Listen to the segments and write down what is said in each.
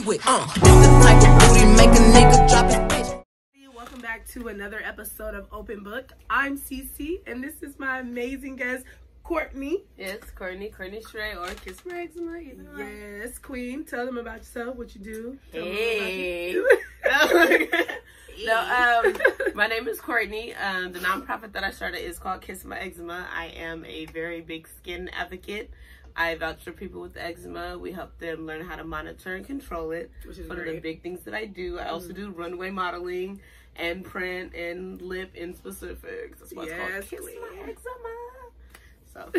G with. Uh, this the type of booty make a nigga drop his. Welcome back to another episode of Open Book. I'm Cece, and this is my amazing guest, Courtney. Yes, Courtney, Courtney Shrey, or Kiss My Eczema. Either. Yes, Queen. Tell them about yourself, what you do. Tell Hey. no, um, my name is Courtney. Um, the nonprofit that I started is called Kiss My Eczema. I am a very big skin advocate. I vouch for people with eczema. We help them learn how to monitor and control it. Which is One of the. Mm. big things that I do. I also do runway modeling and print and lip in specifics. That's why it's Yes, called Kiss. My Eczema. So,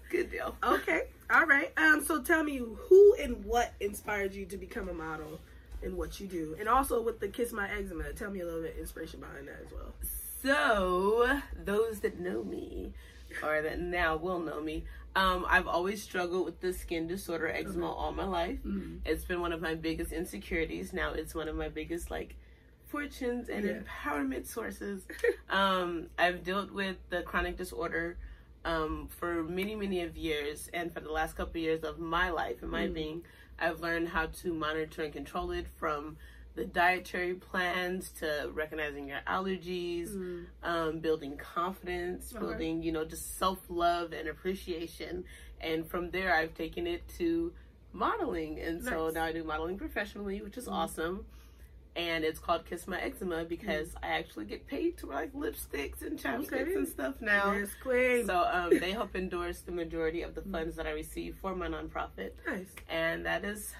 good deal. okay, all right. Um, so tell me who and what inspired you to become a model and what you do, and also with the Kiss My Eczema. Tell me a little bit inspiration behind that as well. So, those that know me, or that now will know me, um, I've always struggled with the skin disorder eczema all my life. Mm-hmm. It's been one of my biggest insecurities. Now it's one of my biggest like fortunes and Yeah. empowerment sources. um, I've dealt with the chronic disorder um, for many, many of years, and for the last couple of years of my life and my Mm. being, I've learned how to monitor and control it from the dietary plans to recognizing your allergies, mm. um, building confidence, Okay. building, you know, just self love and appreciation. And from there, I've taken it to modeling. And so now I do modeling professionally, which is mm-hmm. awesome. And it's called Kiss My Eczema because mm. I actually get paid to wear like lipsticks and chapsticks Okay. and stuff now. Yes, Queen. So um, they help endorse the majority of the mm. funds that I receive for my nonprofit. nice. And that is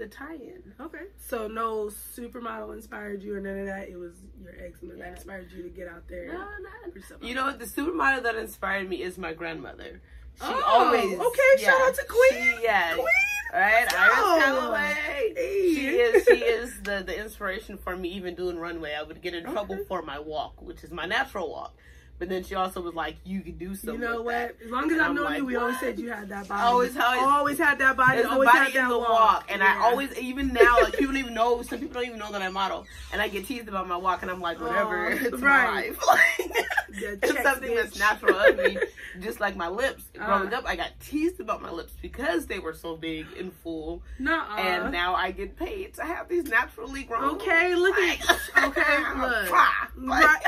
the tie-in. Okay. So no supermodel inspired you or none of that. It was your eczema Yeah. that inspired you to get out there. No, not. You know what? The supermodel that inspired me is my grandmother. She Oh, always. okay, shout out to Queen. She, yeah. Queen. All right, Let's Iris go. Calloway. Hey. She is. She is the the inspiration for me even doing runway. I would get in trouble for my walk, which is my natural walk. But then she also was like, "You can do something." You know what? that." As long as I've known like, you, we always said you had that body. Always, always- always had that body. Always body had that walk. walk, and Yeah. I always, even now, like people don't even know. Some people don't even know that I model, and I get teased about my walk, and I'm like, whatever, Aw, it's right. my life. Like, it's checks, something that's natural of me, just like my lips. Growing Uh. up, I got teased about my lips because they were so big and full, Nuh-uh. and now I get paid to have these naturally grown. Okay, look like, at okay, look. like-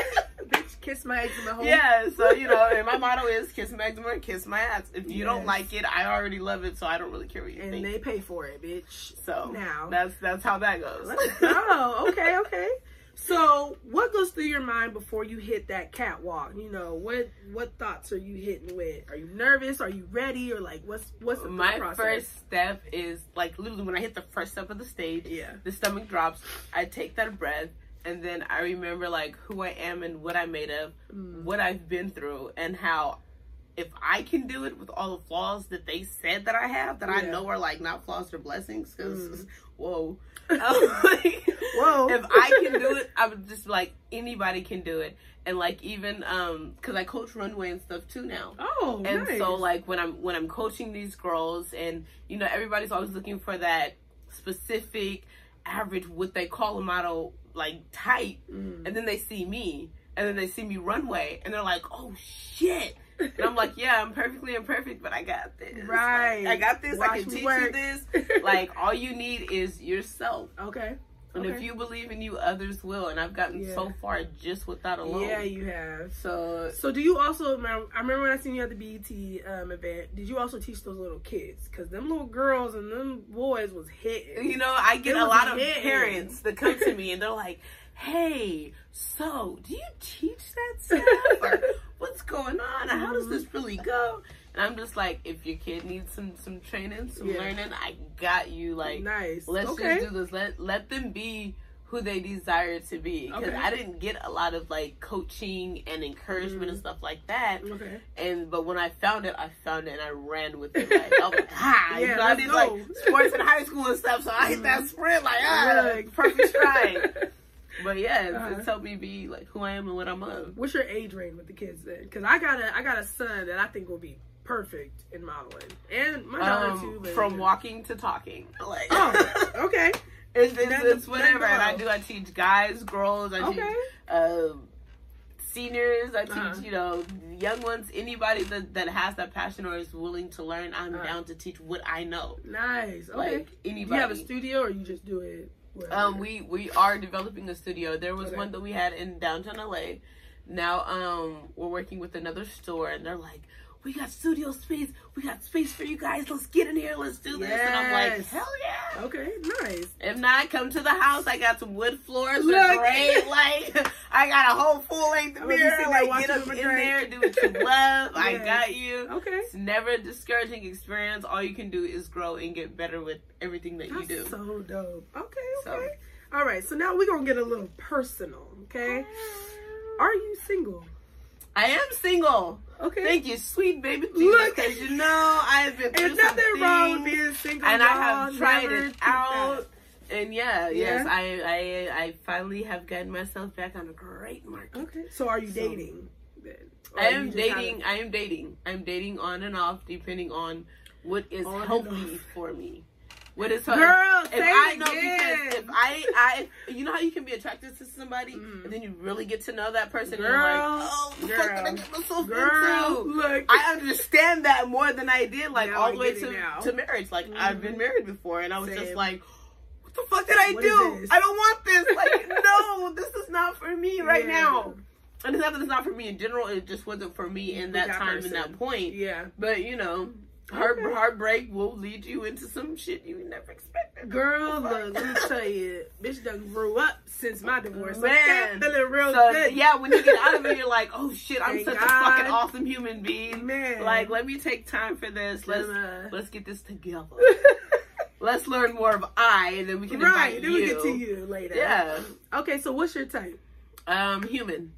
Right. Kiss my eczema. Home. Yeah, so you know, and my motto is kiss my eczema, kiss my ass. If you don't like it, I already love it, so I don't really care what you And think. And they pay for it, bitch. so now. that's that's how that goes. Let's go. Okay, okay. So, what goes through your mind before you hit that catwalk? You know, what what thoughts are you hitting with? Are you nervous? Are you ready? Or like, what's what's the my process? first step is like literally when I hit the first step of the stage, Yeah. the stomach drops. I take that breath, and then I remember like who I am and what I'm made of, Mm. what I've been through, and how if I can do it with all the flaws that they said that I have, that I know are like not flaws, they're blessings. Because Mm. whoa, I'm like, Whoa. if I can do it, I would just like anybody can do it, and like even um because I coach runway and stuff too now. Oh, and nice. so like when i'm when i'm coaching these girls and you know everybody's always looking for that specific average what they call a model like tight, Mm. and then they see me and then they see me runway and they're like oh shit and i'm like yeah i'm perfectly imperfect but i got this Like, Right. i got this Watch i can teach work. you this like all you need is yourself okay. And if you believe in you others will and i've gotten Yeah. so far just with that alone Yeah, you have. so So, do you also? remember- I remember when I seen you at the BET um, event. Did you also teach those little kids? Because them little girls and them boys was hitting. you know, I get a lot of parents that come to me and they're like, "Hey, so do you teach that stuff? Or what's going on? How does this really go?" And I'm just like, if your kid needs some some training, some Yeah. learning, I got you. Like, nice. let's okay. just do this. Let let them be who they desire to be. Because Okay. I didn't get a lot of like coaching and encouragement and Mhm. stuff like that. Okay. And but when I found it, I found it and I ran with it. Like, I was like, ah, Yeah, I did go. like sports in high school and stuff, so I hit that sprint like ah, Look. perfect stride. But yeah, it's, Uh-huh. it's helped me be like who I am and what I'm of. What's your age range with the kids then? Because I got a I got a son that I think will be perfect in modeling, and my daughter too. Um, But from walking to talking, like Oh, okay. it's, it's, That- it's whatever. And I do. I teach guys, girls. I Okay. teach um, seniors. I teach Uh-huh. you know young ones, anybody that, that has that passion or is willing to learn, I'm Uh. down to teach what I know. Nice. Okay. Like do anybody. you have a studio or you just do it? wherever? Um, we we are developing a studio. There was Okay. one that we had in downtown LA. Now, um, we're working with another store, and they're like, "We got studio space. We got space for you guys. Let's get in here. Let's do this." And I'm like, "Hell yeah!" Okay, nice. If not, come to the house. I got some wood floors. Look. They're great. Like I got a whole full length I'm gonna be mirror. Like get up in there, do what you love. I got you. Okay. It's never a discouraging experience. All you can do is grow and get better with everything that you do. so dope. Okay, So- okay. All right, so now we're gonna get a little personal, okay? Are you single? I am single. Okay. Thank you, sweet baby Jesus, Look. because you know I have been There's nothing some wrong with being single. and I have tried it out. that. And yeah, yes, I, I I finally have gotten myself back on a great market. Okay, so are you So- dating? then? I am dating. haven't- I am dating. I'm dating on and off, depending on what is On healthy for me. What is Girl, if say I it know again. because if I I you know how you can be attracted to somebody Mhm. and then you really get to know that person and Girl, you're like, oh, the fuck did I girl, get myself Girl, into? look. I understand that more than I did, like Now all the way to, to marriage. Like I've been Mhm. married before, and I was just like, "What the fuck did I What do? I don't want this. Like, no, this is not for me right Yeah. now." And it's not that it's not for me in general. It just wasn't for me in that that time person. and that point. Yeah. But you know, heart, Okay. heartbreak will lead you into some shit you never expected. Girl, look, let me tell you, bitch done grew up since my divorce. Man. Feeling real So good. yeah, when you get out of it, you're like, "Oh shit, I'm Thank such God. a fucking awesome human being." Man. Like, let me take time for this. Let's Gonna- let's get this together. Let's learn more of I, and then we can right, invite then you. we get to you later. Yeah, Okay, so what's your type? um, human.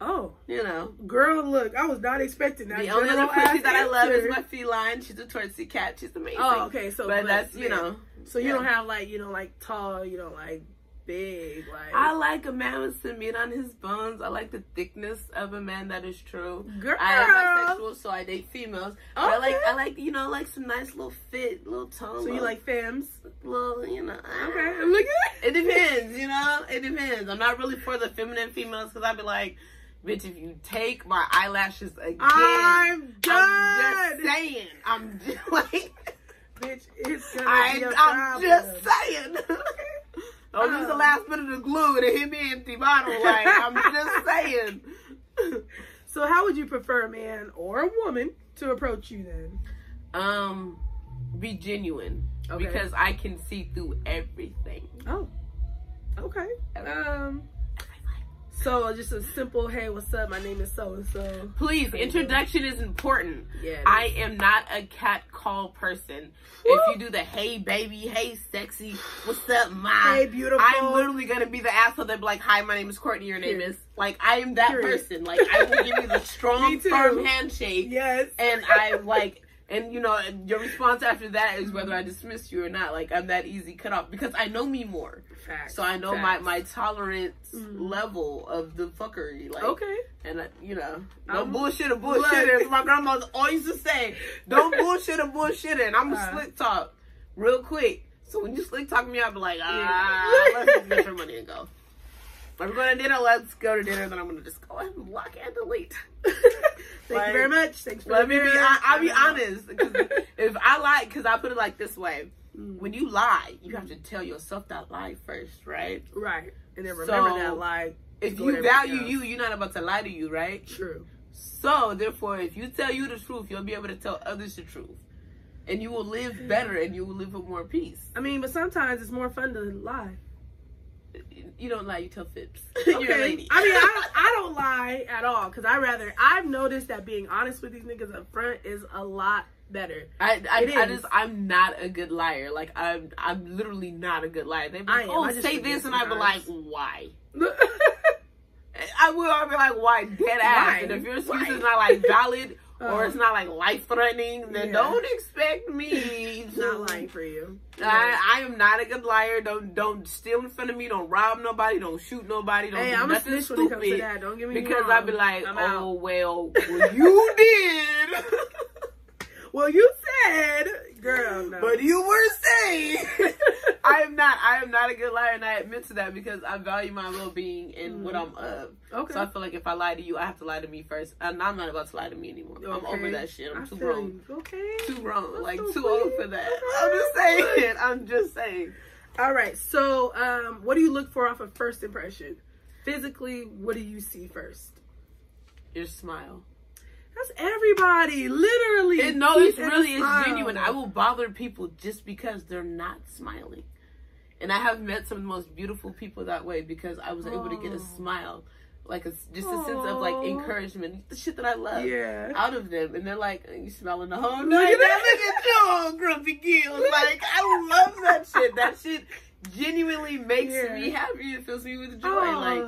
Oh, You know, girl, look, I was not expecting that. the only other pussy that I love is my feline. She's a Tortsy cat. She's amazing. Oh, okay, so but that's you know, So you yeah. don't have like you don't like tall, you don't like big, like I like a man with some meat on his bones. I like the thickness of a man that is true. girl. I am bisexual, so I date females. But I like I like you know like some nice little fit, little tone. So you like femmes? little you know. Okay, I'm looking. It depends, you know. It depends. I'm not really for the feminine females because I'd be like, bitch, if you take my eyelashes again, I'm done. I'm just saying. I'm just like, Bitch, it's gonna I, be a I'm problem. just saying. Don't use the Oh. last bit of the glue to hit me empty bottle. Like I'm just saying. So how would you prefer a man or a woman to approach you then? Um, be genuine Okay. because I can see through everything. Oh, okay. Um, so just a simple, hey, what's up? My name is so and so. Please, introduction is important. Yeah. I am not a cat call person. If you do the hey baby, hey sexy, what's up, ma? Hey, beautiful. I'm literally gonna be the asshole that be like, hi, my name is Courtney. Your name Period. is like I am that Period. person. Like I will give you the strong, firm handshake, Yes. and I like. And you know, your response after that is whether I dismiss you or not. Like I'm that easy cut off because I know me more, Facts. so I know Facts. my my tolerance Mhm. level of the fuckery. Like Okay. and I, you know, don't I'm- bullshit or bullshit. Look. My grandma always used to say, don't bullshit or bullshit. And I'm a Uh. slick talk real quick. So when you slick talk me, I'll be like, ah, Yeah. let's just get your money and go. If we're going to dinner, let's go to dinner. Then I'm going to just go ahead and block and delete. Thank Like, you very much. Thanks for Let me be. I, I'll be honest. if I lie, because I put it like this way. Mm. When you lie, you have to tell yourself that lie first, right? Right. And then remember So, that lie. If you value everything you, you're not about to lie to you, right? True. So, therefore, if you tell you the truth, you'll be able to tell others the truth. And you will live better and you will live with more peace. I mean, but sometimes it's more fun to lie. You don't lie, you tell fibs. Okay. I mean, I don't, I don't lie at all because I rather. I've noticed that being honest with these niggas up front is a lot better. I I, I just I'm not a good liar. Like I'm I'm literally not a good liar. They be like, oh I say this and I'd be like, why? I will I'll be like, why? Dead ass. Why? And if your excuse Why? is not like valid Uh, or it's not like life threatening, then Yeah. don't expect me to not lying for you. I, I am not a good liar. Don't don't steal in front of me. Don't rob nobody. Don't shoot nobody. Don't Hey, do I'm a nothing snitch when it comes to stupid. that. Don't get me Because wrong. I'd be like, I'm oh out. well, well you did, Well, you said, girl, no. but you were saying I am not. I am not a good liar, and I admit to that because I value my well being and what I'm of. Okay. So I feel like if I lie to you, I have to lie to me first. And I'm not about to lie to me anymore. Okay. I'm over that shit. I'm I too grown. you. Okay. Too grown. That's like so too old for that. Okay. I'm just saying. I'm just saying. All right. So, um, what do you look for off of first impression? Physically, what do you see first? Your smile. That's everybody, literally. It, no, Teeth it and a really is genuine. I will bother people just because they're not smiling. And I have met some of the most beautiful people that way because I was able to get a smile, like a, just a sense of like encouragement, the shit that I love Yeah. out of them. And they're like, you smelling the whole Look night. at that. Look at you, old grumpy gills. Like, I love that shit. That shit genuinely makes Yeah. me happy. It fills me with joy. Oh,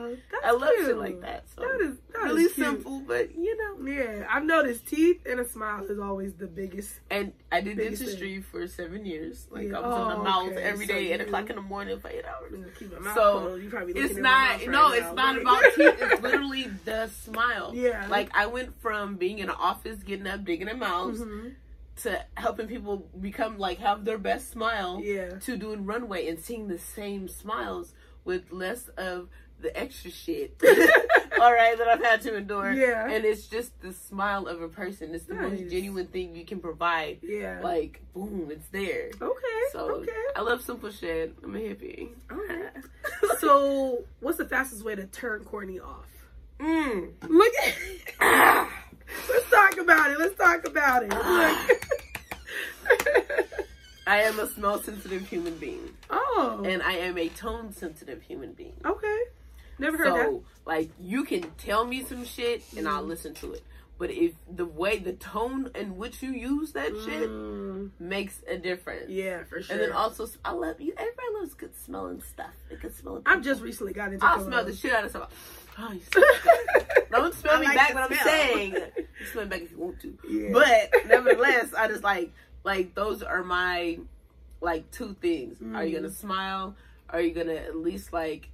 like, I love cute. shit like that. So, That is that really is simple, but you know. Yeah, I've noticed teeth and a smile is always the biggest. And I did dentistry for seven years. Like Yeah. I was in Oh, the mouth okay. every So eight o'clock in the morning for eight hours. Keep my mouth So, probably It's not mouth right no, now, it's not about teeth. It's literally the smile. Yeah. Like I went from being in an office, getting up, digging in mouths, Mhm. To helping people become like have their best smile. Yeah. To doing runway and seeing the same smiles with less of the extra shit. All right, that I've had to endure. Yeah. And it's just the smile of a person. It's the Nice. most genuine thing you can provide. Yeah. Like, boom, it's there. okay. So okay. I love simple shit. I'm a hippie. Okay. so, what's the fastest way to turn Courtney off? Mm. Look at. Let's talk about it. Let's talk about it. Look. I am a smell sensitive human being, oh. and I am a tone sensitive human being. okay. Never heard that. So, like, you can tell me some shit, and I'll Mm. listen to it. But if the way, the tone in which you use that that. shit Mm, makes a difference. yeah, for sure. And then also, I love you. Everybody loves good smelling stuff. They can smell. I've just recently got into. I'll smell the shit out of somebody. Oh, you smell. Don't smell I me like back, but I'm saying you smell me back if you want to. Yeah. But nevertheless, I just like like those are my like two things. Are you Mm. gonna smile? Are you gonna at least like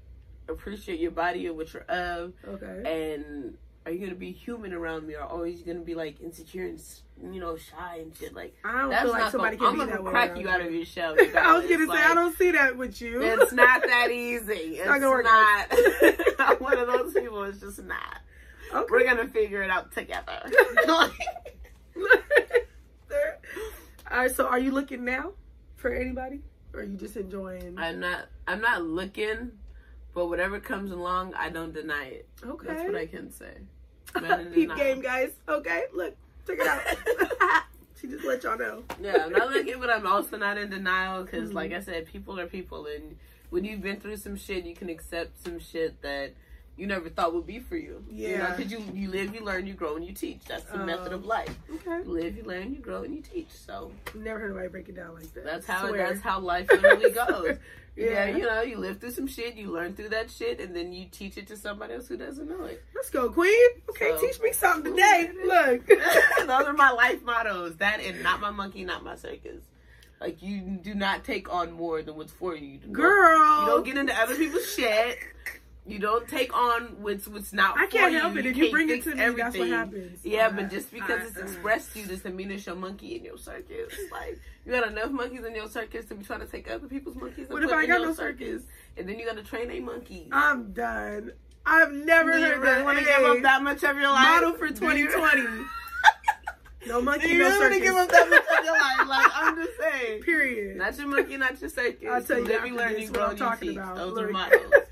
appreciate your body and what you're of? Okay. And are you gonna be human around me, or always gonna be like insecure and you know shy and shit? Like I don't that's feel like somebody gonna, can I'm be gonna that way crack you out of your shell. I was gonna say I don't see that with you. It's not that easy. It's not gonna work not. I'm one of those people. It's just not. okay. We're gonna figure it out together. All right. So, are you looking now for anybody, or are you just enjoying? I'm not. I'm not looking, but whatever comes along, I don't deny it. okay. That's what I can say. Peep game, guys. Okay. Look, check it out. she just let y'all know. Yeah, I'm not looking, but I'm also not in denial because, Mhm. like I said, people are people, and when you've been through some shit, you can accept some shit that you never thought would be for you. you know, Yeah. because you you live, you learn, you grow, and you teach. That's the method Oh. of life. Okay. You live, you learn, you grow, and you teach. So Never heard anybody break it down like that. that's how that's how life literally goes. Yeah. yeah, you know, you live through some shit, you learn through that shit, and then you teach it to somebody else who doesn't know it. Let's go, Queen. Okay, So- teach me something today. Look. Those are my life mottos. That and not my monkey, not my circus. Like you do not take on more than what's for you. You do not- Girl. you don't get into other people's shit. You don't take on what's what's not. I can't help you. it. If can't you bring it to me, that's what happens. Yeah, Uh, but just because uh, it's expressed to you doesn't mean it's your monkey in your circus. Like you got enough monkeys in your circus to be trying to take other people's monkeys. What if I got your no circus? And then you got to train a monkey. I'm done. I've never you heard that. want to give up that much of your life? model for 2020. No monkey, you no really want to circus. give up that much of your life? Like I'm just saying. Period. Not your monkey, not your circus. I'll tell you Live, after you learn, this you what I'm you talking about. Those are Look.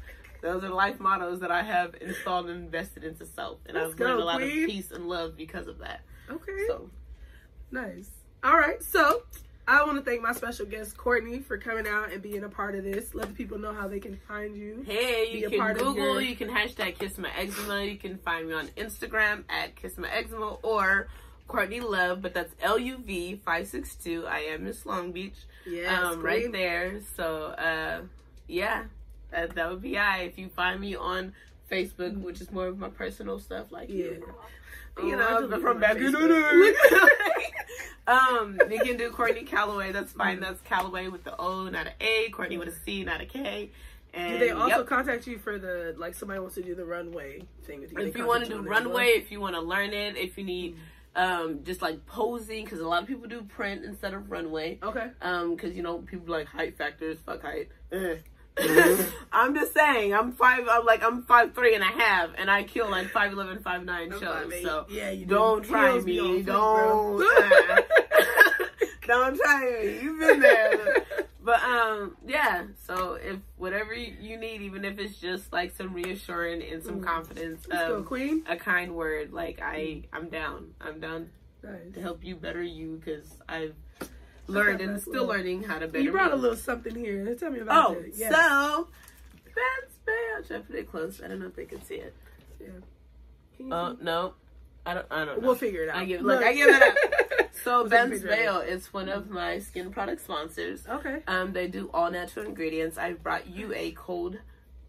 Those are life mottos that I have installed and invested into self, and Let's I've learned a lot queen. of peace and love because of that. Okay. So Nice. All right. So I want to thank my special guest, Courtney, for coming out and being a part of this. Let the people know how they can find you. hey, you can Google, your- you can hashtag Kiss My Eczema, you can find me on Instagram at Kiss My Eczema or Courtney Love, but that's L U V five six two. I am Miss Long Beach. Yes, um, right there. So, uh, yeah, that, that would be I. If you find me on Facebook, which is more of my personal stuff, like you, Yeah. you Oh, I know, just from back in the um, you can do Courtney Calloway. That's fine. That's Calloway with the O, not an A. Courtney with a C, not a K. And Do they also yep. contact you for the like somebody wants to do the runway thing with you? if you want to do on there as runway, if you want to learn it, if you need um, just like posing because a lot of people do print instead of runway. Okay. Um, because you know people like height factors, fuck height. Ugh. I'm just saying, I'm five. I'm like I'm five three and a half, and I kill like five eleven, five nine shows. So yeah, you do. don't try be on me. bro. Don't. don't try me. You've been there. But um, yeah. So if whatever you need, even if it's just like some reassuring and some Mm. confidence, Let's go, Queen. a kind word, like I, I'm down. I'm down Nice. to help you better you because I've learned and still cool. learning how to better. You brought a little something here. Tell me about Oh, it. Yes. so that's bad. Should I put it close? I don't know if they can see it. Yeah. Oh see? no, I don't. I don't know. We'll figure it out. I give look. I give it up. So Ben's. Veil is one of my skin product sponsors. Okay. Um, they do all natural ingredients. I brought you a cold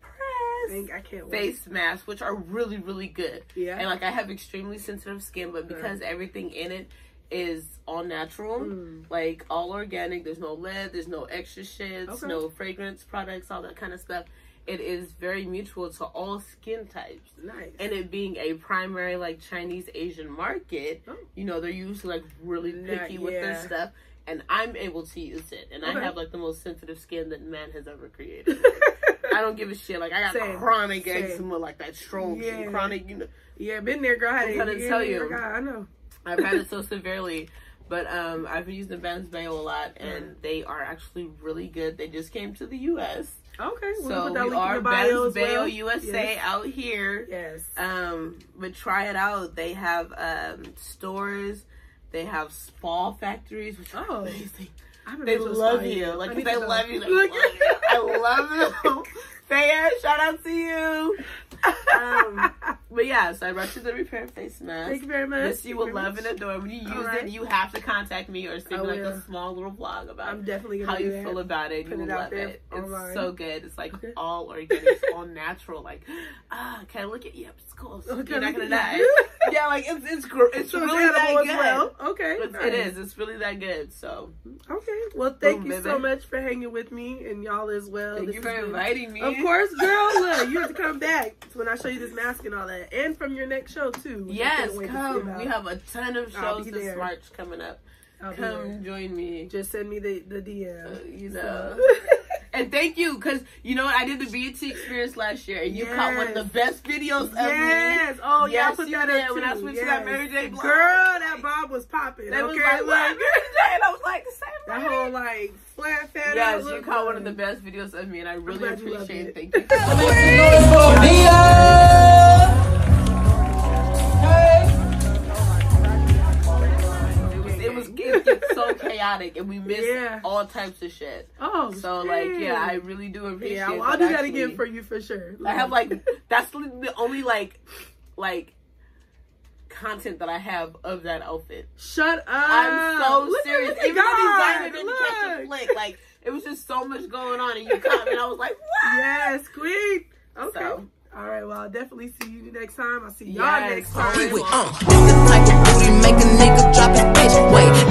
press I can't face mask, which are really really good. Yeah. And like I have extremely sensitive skin, but because everything in it is all natural, Mm. like all organic, there's no lead, there's no extra shits, Okay. no fragrance products, all that kind of stuff. It is very mutual to all skin types. Nice. And it being a primary like Chinese Asian market, Oh. you know, they're usually like really picky with their stuff. And I'm able to use it. And Okay. I have like the most sensitive skin that man has ever created. I don't give a shit. Like I got Same. chronic Same. eczema, like that strong Yeah. chronic. You know, yeah, been there, girl. I had to tell you. God, I know. I've had it so severely, but um, I've been using Ben's Bayo a lot, and Mm. they are actually really good. They just came to the U.S., Okay. We'll so put that we are Ben's as well. USA Yes. out here. Yes. Um, but try it out. They have um stores. They have spa factories, which are Oh. amazing. They been to a love you. Like they love you. They Look. love you. I love them. Faya, shout out to you. Um, but yeah, so I brought you the repair face mask. Thank you very much. This you will love much. and adore. When you use Alright. it, you have to contact me or send me like a small little vlog about it. I'm definitely gonna how you that. feel about it. Put you it will love it. It's so good. It's like Okay. all organic, it's all natural. Like, ah, can I look at? Yep, it's cool. Okay, You're not gonna die. yeah, like it's it's gr- it's So really it's that good. as well. Okay. It's, nice. It is. It's really that good. So Okay. Well, thank Boom, you so much for hanging with me and y'all as well. thank This you for inviting me. Of course, girl. Look, you have to come back when I show you this mask and all that, and from your next show too. Yes, can't to come. We have a ton of shows this there. March coming up. I'll Come join me. Just send me the the Uh, DM. you know. And thank you, because you know what? I did the BET experience last year, and you caught one of the best videos of me. Yes. Oh yeah, I put you that did. up When. I switched to that Mary J. Blige. Girl, that bob was popping. They okay, was like, look. "What, Mary J?" And I was like, the same. That Mary. whole like flat fat. Yes, out you look caught one of the best videos of me, and I really glad you loved appreciate it. it. Thank you. chaotic, and we missed Yeah. all types of shit. Oh, So like, yeah, I really do appreciate. yeah, well, I'll do that again for you for sure. I have like that's the only like like content that I have of that outfit. Shut up. I'm so Look at- serious. look at Even the designer God, didn't catch a flick. Like it was just so much going on, and you caught me, and I was like, what? Yes, queen. Okay. So. All right. Well, I'll definitely see you next time. I'll see y'all Yes, next time. sorry. Uh, this the type of booty make a nigga